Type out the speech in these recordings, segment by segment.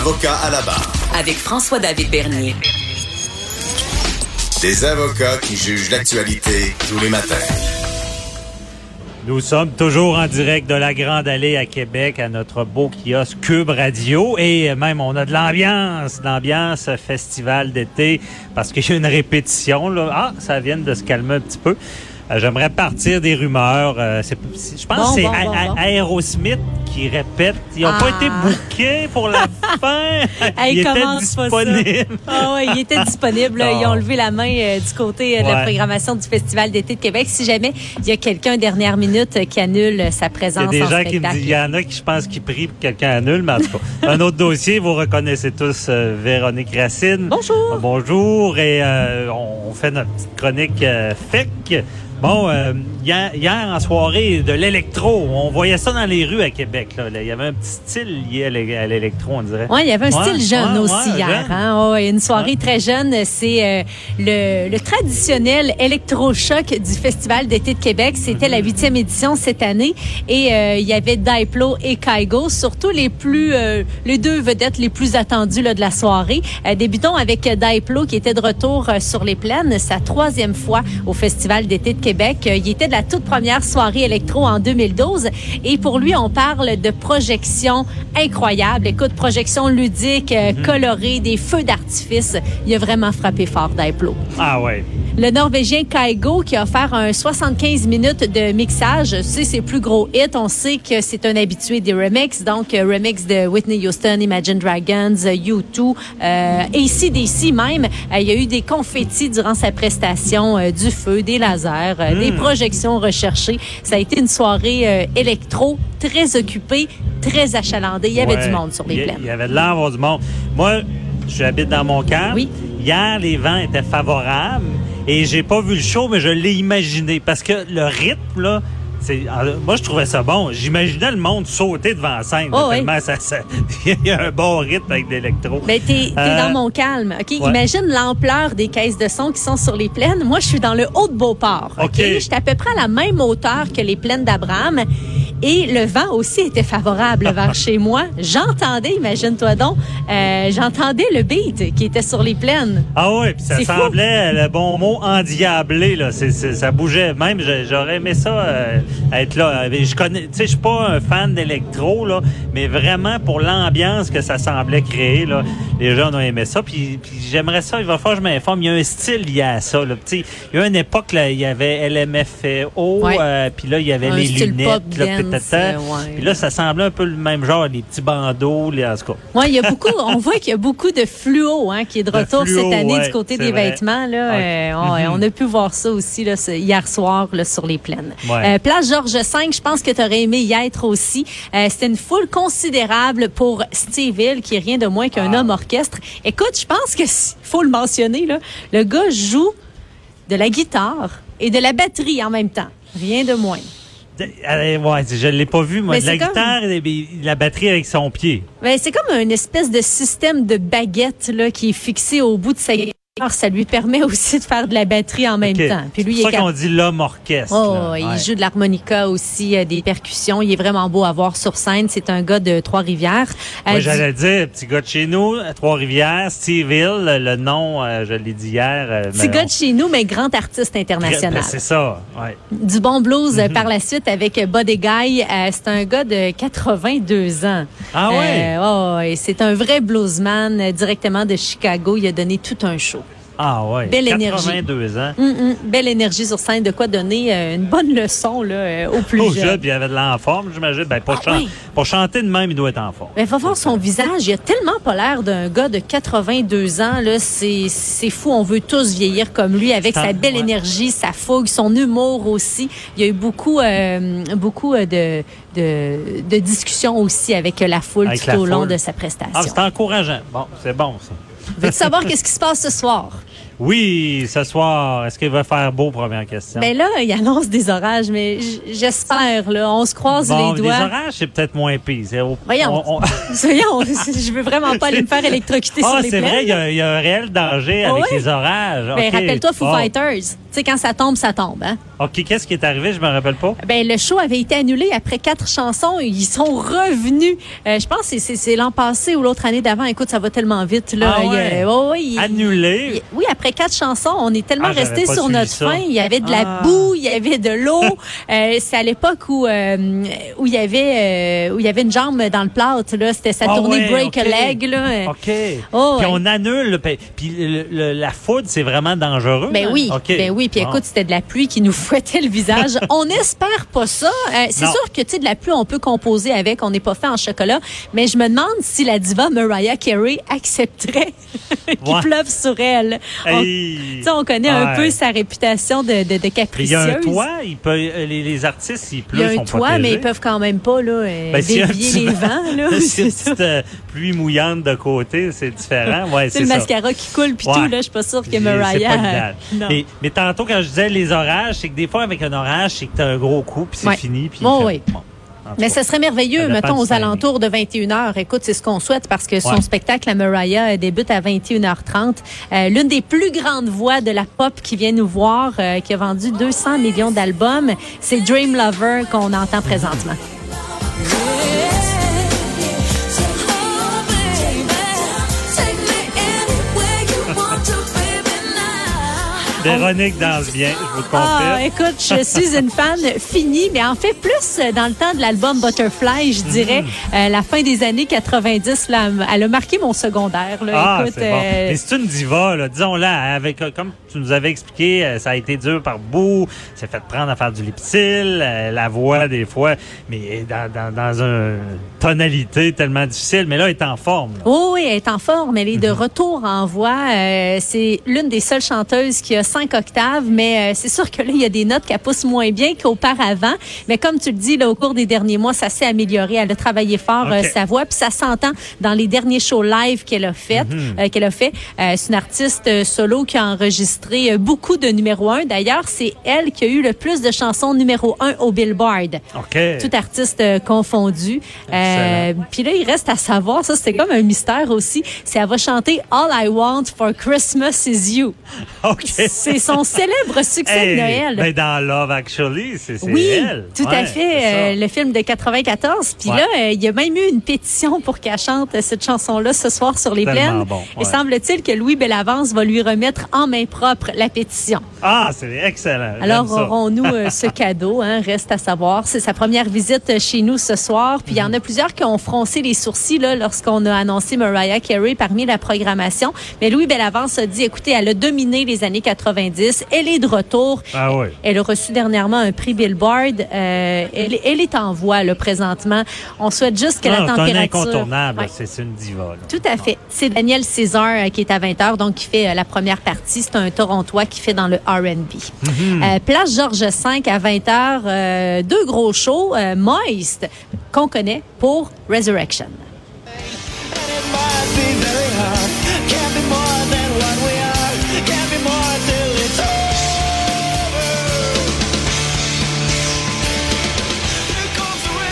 Avocat à la barre. Avec François-David Bernier. Des avocats qui jugent l'actualité tous les matins. Nous sommes toujours en direct de la Grande Allée à Québec, à notre beau kiosque Cube Radio. Et même, on a de l'ambiance, l'ambiance festival d'été, parce qu'il y a une répétition. Là. Ah, ça vient de se calmer un petit peu. Euh, J'aimerais partir des rumeurs. Euh, c'est- c'est- je pense Bon, que c'est bon, A- bon, A- bon. Aerosmith qui répète. Ils n'ont pas Ah. été bookés pour la fin. Hey, Ils étaient disponibles. Ah ouais, il était disponible. là. Ils ont levé la main euh, du côté euh, de la programmation du Festival d'été de Québec. Si jamais il y a quelqu'un dernière minute euh, qui annule sa Il y a présence des en gens qui me disent, il y en a qui je pense qui prient pour que quelqu'un annule, mais en tout cas, un autre dossier, vous reconnaissez tous Véronique Racine. Bonjour. Bonjour, et on fait notre petite chronique FEC. Bon, hier, hier en soirée de l'électro, on voyait ça dans les rues à Québec. Là. Il y avait un petit style lié à l'é- à l'électro, on dirait. Ouais, il y avait un Ouais, style jeune ouais, aussi ouais, hier. jeune. Hein? Ouais, une soirée très jeune. C'est euh, le, le traditionnel électrochoc du Festival d'été de Québec. C'était Mhm. la huitième édition cette année. Et euh, il y avait Diplo et Kygo, surtout les plus, euh, les deux vedettes les plus attendues là, de la soirée. Débutons avec Diplo qui était de retour sur les plaines, sa troisième fois au Festival d'été de Québec. Il était de la toute première soirée électro en 2012. Et pour lui, on parle de projection incroyable. Écoute, projection ludique, euh, colorée, des feux d'artifice. Il a vraiment frappé fort Diplo. Ah ouais. Le Norvégien Kaigo qui a offert un 75 minutes de mixage, c'est ses plus gros hits. On sait que c'est un habitué des remixes, donc euh, remix de Whitney Houston, Imagine Dragons, euh, U2, euh, ACDC même. Euh, il y a eu des confettis durant sa prestation, euh, du feu, des lasers, euh, des projections recherchées. Ça a été une soirée euh, électro très occupée, très achalandée. Il y avait Ouais. du monde sur les plaines. Il y avait de l'air du monde. Moi, j'habite dans mon camp. Oui. Hier, les vents étaient favorables et j'ai pas vu le show, mais je l'ai imaginé parce que le rythme, là, c'est, euh, moi, je trouvais ça bon. J'imaginais le monde sauter devant la scène. Oh, oui. tellement ça, ça- il y a un bon rythme avec l'électro. Ben, t'es, Euh, dans mon calme. OK? ouais. Imagine l'ampleur des caisses de son qui sont sur les plaines. Moi, je suis dans le haut de Beauport. OK? OK. Je suis à peu près à la même hauteur que les plaines d'Abraham. Et le vent aussi était favorable vers chez moi. J'entendais, imagine-toi donc, euh, j'entendais le beat qui était sur les plaines. Ah oui, puis ça fou. semblait le bon mot endiablé là, ça bougeait même j'aurais aimé ça euh, être là. Euh, Je connais tu sais je suis pas un fan d'électro là, mais vraiment pour l'ambiance que ça semblait créer là, les gens ont aimé ça puis, puis j'aimerais ça, il va falloir que je m'informe, il y a un style lié à ça là, il y a une époque là, il y avait LMFAO Ouais. euh, puis là il y avait Un les lunettes pop là, puis là ça semblait un peu le même genre, les petits bandeaux, les en tout cas. Ouais, il y a beaucoup, on voit qu'il y a beaucoup de fluo, hein, qui est de retour fluo, cette année ouais, du côté des vrai. vêtements, là. Ouais. Euh, on, on a pu voir ça aussi, là, ce- hier soir, là, sur les plaines. Ouais. Euh, place Georges V, je pense que tu aurais aimé y être aussi. Euh, C'était une foule considérable pour Steve Hill, qui est rien de moins qu'un Ah. homme orchestre. Écoute, je pense que faut le mentionner, là. Le gars joue de la guitare et de la batterie en même temps. Rien de moins. Ouais, je l'ai pas vu moi, Mais la comme- guitare et la batterie avec son pied. Ben, c'est comme une espèce de système de baguette là, qui est fixé au bout de sa guitare. Ça lui permet aussi de faire de la batterie en même temps. Puis lui, il c'est est pour ça qu'on dit l'homme orchestre. Oh, il joue de l'harmonica aussi, euh, des percussions. Il est vraiment beau à voir sur scène. C'est un gars de Trois-Rivières. Moi, j'allais dire, petit gars de chez nous, Trois-Rivières, Steve Hill, le- nom, euh, je l'ai dit hier. euh, Petit gars on- de chez nous, mais grand artiste international. Ben, C'est ça, ouais. Du bon blues Mhm. par la suite avec Buddy Guy. C'est un gars de 82 ans. Ah ouais? Oh, c'est un vrai bluesman directement de Chicago. Il a donné tout un show. Ah ouais. Belle énergie. 82 ans. Hum, hum, belle énergie sur scène, de quoi donner euh, une bonne leçon là, euh, aux plus Au jeunes. jeu, puis il avait de l'enforme, j'imagine. Ben, pour, Ah chan- oui. pour chanter de même, il doit être en forme. Mais va voir son visage, il a tellement pas l'air d'un gars de 82 ans c'est fou, on veut tous vieillir comme lui avec sa belle ouais. énergie, sa fougue, son humour aussi. Il y a eu beaucoup euh, beaucoup de, de de discussions aussi avec la foule Avec tout la au long de sa Ah, prestation. c'est encourageant. Bon, c'est bon, ça. Veux-tu savoir qu'est-ce qui se passe ce soir? Oui, ce soir, est-ce qu'il va faire beau, première question? Ben là, il annonce des orages, mais j'espère là, on se croise bon, les les doigts. orages, c'est peut-être moins pire. Au- Voyons. on- on- Voyons, je veux vraiment pas aller me faire électrocuter Ah, sur les c'est vrai, il y, a- il y a un réel danger Ah avec ouais? les orages. Ben, OK. rappelle-toi Foo. Fighters. Tu sais, quand ça tombe, ça tombe, hein? OK, qu'est-ce qui est arrivé? Je me rappelle pas. Ben, le show avait été annulé après quatre chansons. Ils sont revenus. Euh, je pense que c'est- l'an passé ou l'autre année d'avant. Écoute, ça va tellement vite. Là. Ah ouais? il- Annulé? il- oui, après quatre chansons, on est tellement Ah, resté sur notre ça. fin. Il y avait de la Ah. boue, il y avait de l'eau. Euh, c'est à l'époque où euh, où il y avait où il y avait une jambe dans le plâtre. C'était sa Ah tournée ouais, Break a. Leg. Là. OK. Oh, puis ouais. on annule. Puis puis le- le- la foudre, c'est vraiment dangereux. Ben hein? oui, ben oui. Puis écoute, c'était de la pluie qui nous fouettait le visage. on n'espère pas ça. Euh, c'est sûr que tu sais de la pluie, on peut composer avec. On n'est pas fait en chocolat, mais je me demande si la diva Mariah Carey accepterait qu'il Ouais. pleuve sur elle. On, Hey. tu sais, on connaît un peu sa réputation de, de, capricieuse. il y a un toit, il peut, les, les artistes, s'ils Il y a pleuvent, un toit, mais ils peuvent quand même pas là, euh, Ben, dévier les vent- vents. Là. C'est une petite euh, pluie mouillante de côté, c'est différent. Ouais, C'est le ça. mascara qui coule puis tout. Là, je suis pas sûre que Mariah. pas euh, non. Mais, mais tantôt, quand je disais les orages, c'est que des fois, avec un orage, c'est que t'as un gros coup, puis c'est Ouais. fini. Puis Oh, oui. bon, tout Mais ce serait merveilleux, mettons, aux timing. alentours de 21 h. Écoute, c'est ce qu'on souhaite parce que son Ouais. spectacle à Mariah euh, débute à 21h30. Euh, L'une des plus grandes voix de la pop qui vient nous voir, euh, qui a vendu 200 millions d'albums, c'est Dream Lover qu'on entend présentement. Véronique danse bien, je vous le confirme. Ah, écoute, je suis une fan finie, mais en fait plus dans le temps de l'album Butterfly, je dirais, Mm. euh, la fin des années 90, là, elle a marqué mon secondaire. Là. Ah, écoute, c'est bon. euh, Mais c'est une diva, là. Disons-la, avec, euh, comme tu nous avais expliqué, ça a été dur par bout. C'est fait prendre à faire du lipsil, la voix, des fois. Mais dans, dans, dans une tonalité tellement difficile. Mais là, elle est en forme. là. Oh oui, elle est en forme. Elle est de retour en voix. Euh, c'est l'une des seules chanteuses qui a cinq octaves, mais euh, c'est sûr que là, il y a des notes qu'elle pousse moins bien qu'auparavant. Mais comme tu le dis, là, au cours des derniers mois, ça s'est amélioré. Elle a travaillé fort OK. euh, sa voix, puis ça s'entend dans les derniers shows live qu'elle a fait. Mhm. euh, qu'elle a fait. Euh, c'est une artiste euh, solo qui a enregistré euh, beaucoup de numéro un. D'ailleurs, c'est elle qui a eu le plus de chansons numéro un au Billboard OK. tout artiste euh, confondu. Euh. Puis là, il reste à savoir, ça c'était comme un mystère aussi, c'est elle va chanter All I Want for Christmas is You. OK. C'est son célèbre succès Hey, de Noël. ben, dans Love Actually, c'est oui, elle. tout à fait. euh, le film de 94. Puis Ouais. là, euh, il y a même eu une pétition pour qu'elle chante cette chanson-là ce soir sur les plaines. bon, Et semble-t-il que Louis Bellavance va lui remettre en main propre la pétition. Ah, c'est excellent. Alors, aurons-nous euh, ce cadeau? Hein, reste à savoir. C'est sa première visite chez nous ce soir. Puis il y en a plusieurs qui ont froncé les sourcils là, lorsqu'on a annoncé Mariah Carey parmi la programmation. Mais Louis Bellavance a dit, écoutez, elle a dominé les années 90. Elle est de retour. Ah oui. Elle a reçu dernièrement un prix Billboard. Euh, elle, elle est en voie là, présentement. On souhaite juste que la c'est un température... incontournable. Ouais. C'est c'est une diva. là. Tout à fait. C'est Daniel César euh, qui est à 20h, donc qui fait euh, la première partie. C'est un Torontois qui fait dans le R&B. Euh, place Georges V à 20h, euh, deux gros shows. euh, Moist, qu'on connaît pour Resurrection.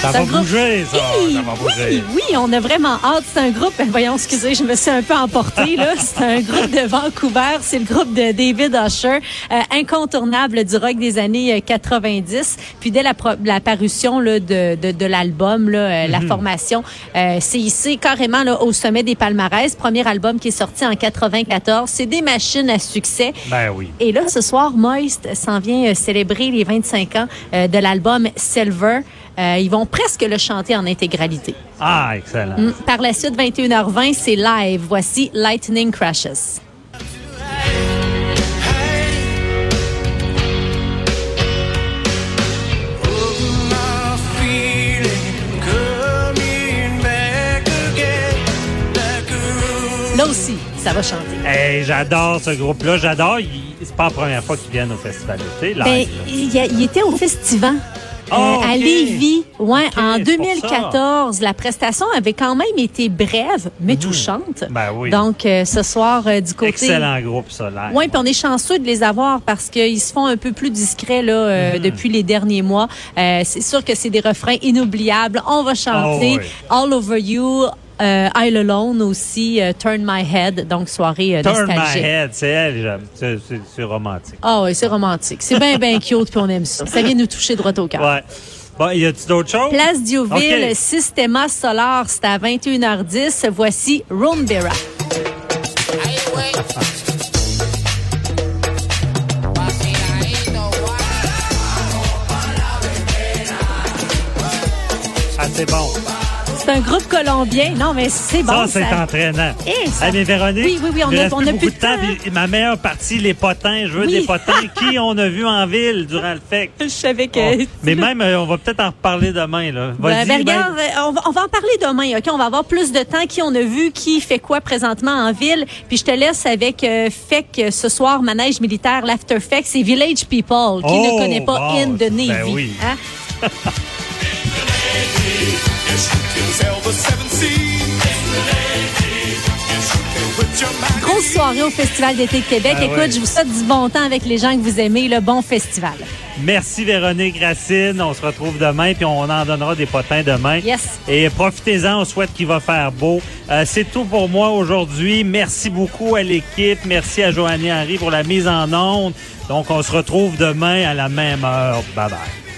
Ça C'est un va groupe- bouger, ça. Oui, Ça va bouger. oui, oui, on a vraiment hâte. C'est un groupe, ben, voyons, excusez, je me suis un peu emportée, là. C'est un groupe de Vancouver. C'est le groupe de David Usher, euh, incontournable du rock des années euh, 90. Puis dès la, pro- la parution là, de, de, de l'album, là, euh, Mhm. la formation, euh, c'est ici carrément là, au sommet des palmarès. Premier album qui est sorti en 94. C'est des machines à succès. Ben oui. Et là, ce soir, Moist s'en vient euh, célébrer les 25 ans euh, de l'album Silver. Euh, ils vont presque le chanter en intégralité. Ah, excellent. Mm. Par la suite, 21h20, c'est live. Voici Lightning Crashes. Là aussi, ça va chanter. Hey, j'adore ce groupe-là. J'adore. C'est pas la première fois qu'ils viennent au festival. Ben, il était au festival ah, euh, à ok. Lévis, ouais, en c'est pour 2014. La prestation avait quand même été brève, mais touchante. Ben oui. Donc, euh, ce soir, euh, du côté... Excellent groupe, ça, live. Oui, puis on est chanceux de les avoir parce qu'ils se font un peu plus discrets là, euh, Mm-hmm. depuis les derniers mois. C'est sûr que c'est des refrains inoubliables. On va chanter Oh, oui. All Over You, euh, I'll Alone aussi, euh, Turn My Head, donc soirée euh, Turn my head, c'est elle, j'aime. C'est- romantique. Ah oui, c'est romantique. C'est bien, bien cute, puis on aime ça. Ça vient nous toucher droit au cœur. Ouais. Bon, y a-tu d'autres choses? Place Diouville, Ok. Systema Solar, c'est à 21h10. Voici Rumbera. Ah, c'est bon. C'est un groupe colombien. Non, mais c'est bon. ça, c'est entraînant. Eh, ça- Ah, mais Véronique, Oui, oui, oui, on a- on plus de temps. Ma meilleure partie, les potins. Je veux Oui. des potins. Qui on a vu en ville durant le FEC? Je savais que... Oh, Mais même, euh, on va peut-être en reparler demain. Là. Ben, ben, ben, regarde, euh, on, va, on va en parler demain, OK? On va avoir plus de temps, qui on a vu, qui fait quoi présentement en ville? Puis je te laisse avec euh, FEC ce soir, manège militaire, l'After FEC, c'est Village People. Qui Oh, ne connaît pas bon, In de Navy? ben oui. hein? Grosse soirée au Festival d'été de Québec. Ah Écoute, ouais. je vous souhaite du bon temps avec les gens que vous aimez. Le bon festival. Merci Véronique Racine. On se retrouve demain, puis on en donnera des potins demain. Yes. Et profitez-en, on souhaite qu'il va faire beau. Euh, c'est tout pour moi aujourd'hui. Merci beaucoup à l'équipe. Merci à Joanny Henry pour la mise en onde. Donc, on se retrouve demain à la même heure. Bye bye.